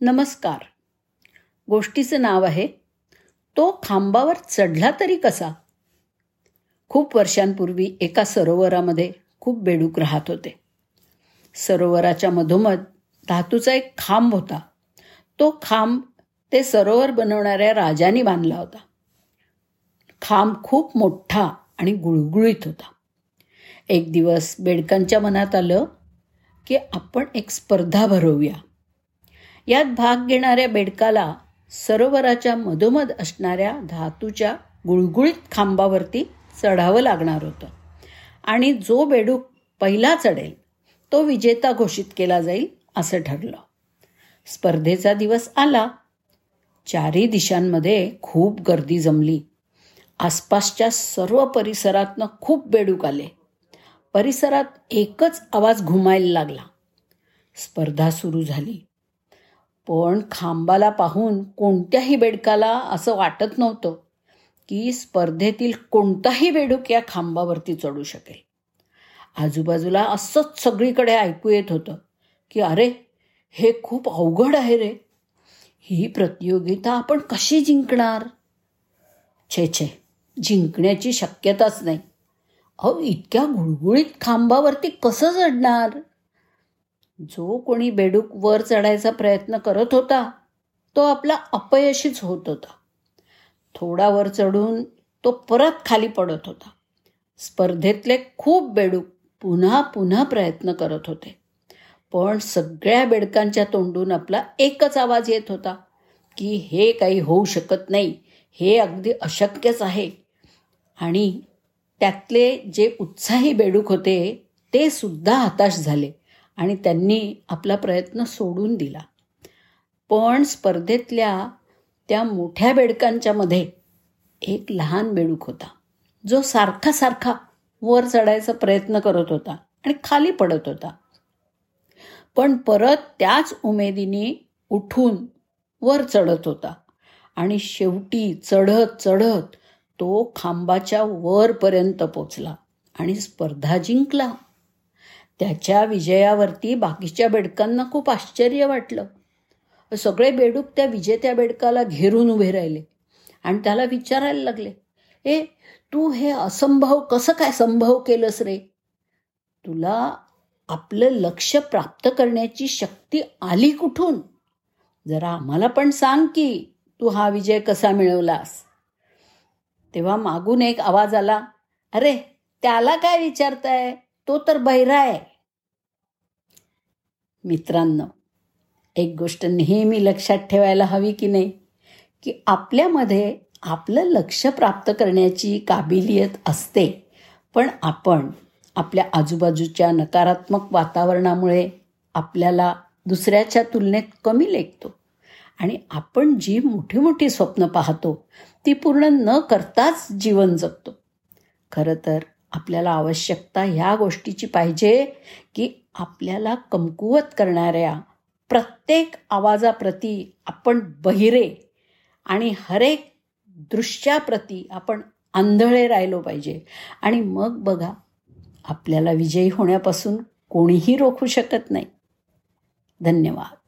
नमस्कार. गोष्टीचं नाव आहे तो खांबावर चढला तरी कसा? खूप वर्षांपूर्वी एका सरोवरामध्ये खूप बेडूक राहत होते. सरोवराच्या मधोमध धातूचा एक खांब होता. तो खांब ते सरोवर बनवणाऱ्या राजाने बांधला होता. खांब खूप मोठा आणि गुळगुळीत होता. एक दिवस बेडकांच्या मनात आलं की आपण एक स्पर्धा भरवूया. यात भाग घेणाऱ्या बेडकाला सरोवराच्या मधोमध असणाऱ्या धातूच्या गुळगुळीत खांबावरती चढावं लागणार होतं. आणि जो बेडूक पहिला चढेल तो विजेता घोषित केला जाईल असं ठरलं. स्पर्धेचा दिवस आला. चारही दिशांमध्ये खूप गर्दी जमली. आसपासच्या सर्व परिसरातनं खूप बेडूक आले. परिसरात एकच आवाज घुमायला लागला. स्पर्धा सुरू झाली. पण खांबाला पाहून कोणत्याही बेडकाला असं वाटत नव्हतं की स्पर्धेतील कोणताही बेडूक या खांबावरती चढू शकेल. आजूबाजूला असंच सगळीकडे ऐकू येत होतं की अरे हे खूप अवघड आहे रे. ही प्रतियोगिता आपण कशी जिंकणार? छे छे जिंकण्याची शक्यताच नाही. अहो इतक्या गुळगुळीत खांबावरती कसं चढणार? जो कोणी बेडूक वर चढायचा प्रयत्न करत होता तो आपला अपयशीच होत होता. थोडा वर चढून तो परत खाली पडत होता. स्पर्धेतले खूप बेडूक पुन्हा पुन्हा प्रयत्न करत होते. पण सगळ्या बेडकांच्या तोंडून आपला एकच आवाज येत होता की हे काही होऊ शकत नाही हे अगदी अशक्यच आहे. आणि त्यातले जे उत्साही बेडूक होते ते सुद्धा हताश झाले. आणि त्यांनी आपला प्रयत्न सोडून दिला. पण स्पर्धेतल्या त्या मोठ्या बेडकांच्या मध्ये एक लहान बेडूक होता. जो सारखा सारखा वर चढायचा प्रयत्न करत होता आणि खाली पडत होता. पण परत त्याच उमेदीने उठून वर चढत होता. आणि शेवटी चढत चढत तो खांबाच्या वरपर्यंत पोचला आणि स्पर्धा जिंकला. त्याच्या विजयावरती बाकीच्या बेडकांना खूप आश्चर्य वाटलं. सगळे बेडूक त्या विजेत्या बेडकाला घेरून उभे राहिले आणि त्याला विचारायला लागले ए तू हे असंभव कसं काय संभव केलंस रे? तुला आपलं लक्ष प्राप्त करण्याची शक्ती आली कुठून? जरा आम्हाला पण सांग की तू हा विजय कसा मिळवलास? तेव्हा मागून एक आवाज आला अरे त्याला काय विचारताय? तो तर बहिरा आहे. मित्रांनो एक गोष्ट नेहमी लक्षात ठेवायला हवी की नाही की आपल्यामध्ये आपलं लक्ष प्राप्त करण्याची काबिलियत असते. पण आपण आपल्या आजूबाजूच्या नकारात्मक वातावरणामुळे आपल्याला दुसऱ्याच्या तुलनेत कमी लेखतो आणि आपण जी मोठी मोठी स्वप्न पाहतो ती पूर्ण न करताच जीवन जगतो. खरं तर आपल्याला आवश्यकता ह्या गोष्टीची पाहिजे की आपल्याला कमकुवत करणाऱ्या प्रत्येक आवाजाप्रती आपण बहिरे आणि हरेक दृश्याप्रती आपण आंधळे राहिलो पाहिजे. आणि मग बघा आपल्याला विजयी होण्यापासून कोणीही रोखू शकत नाही. धन्यवाद.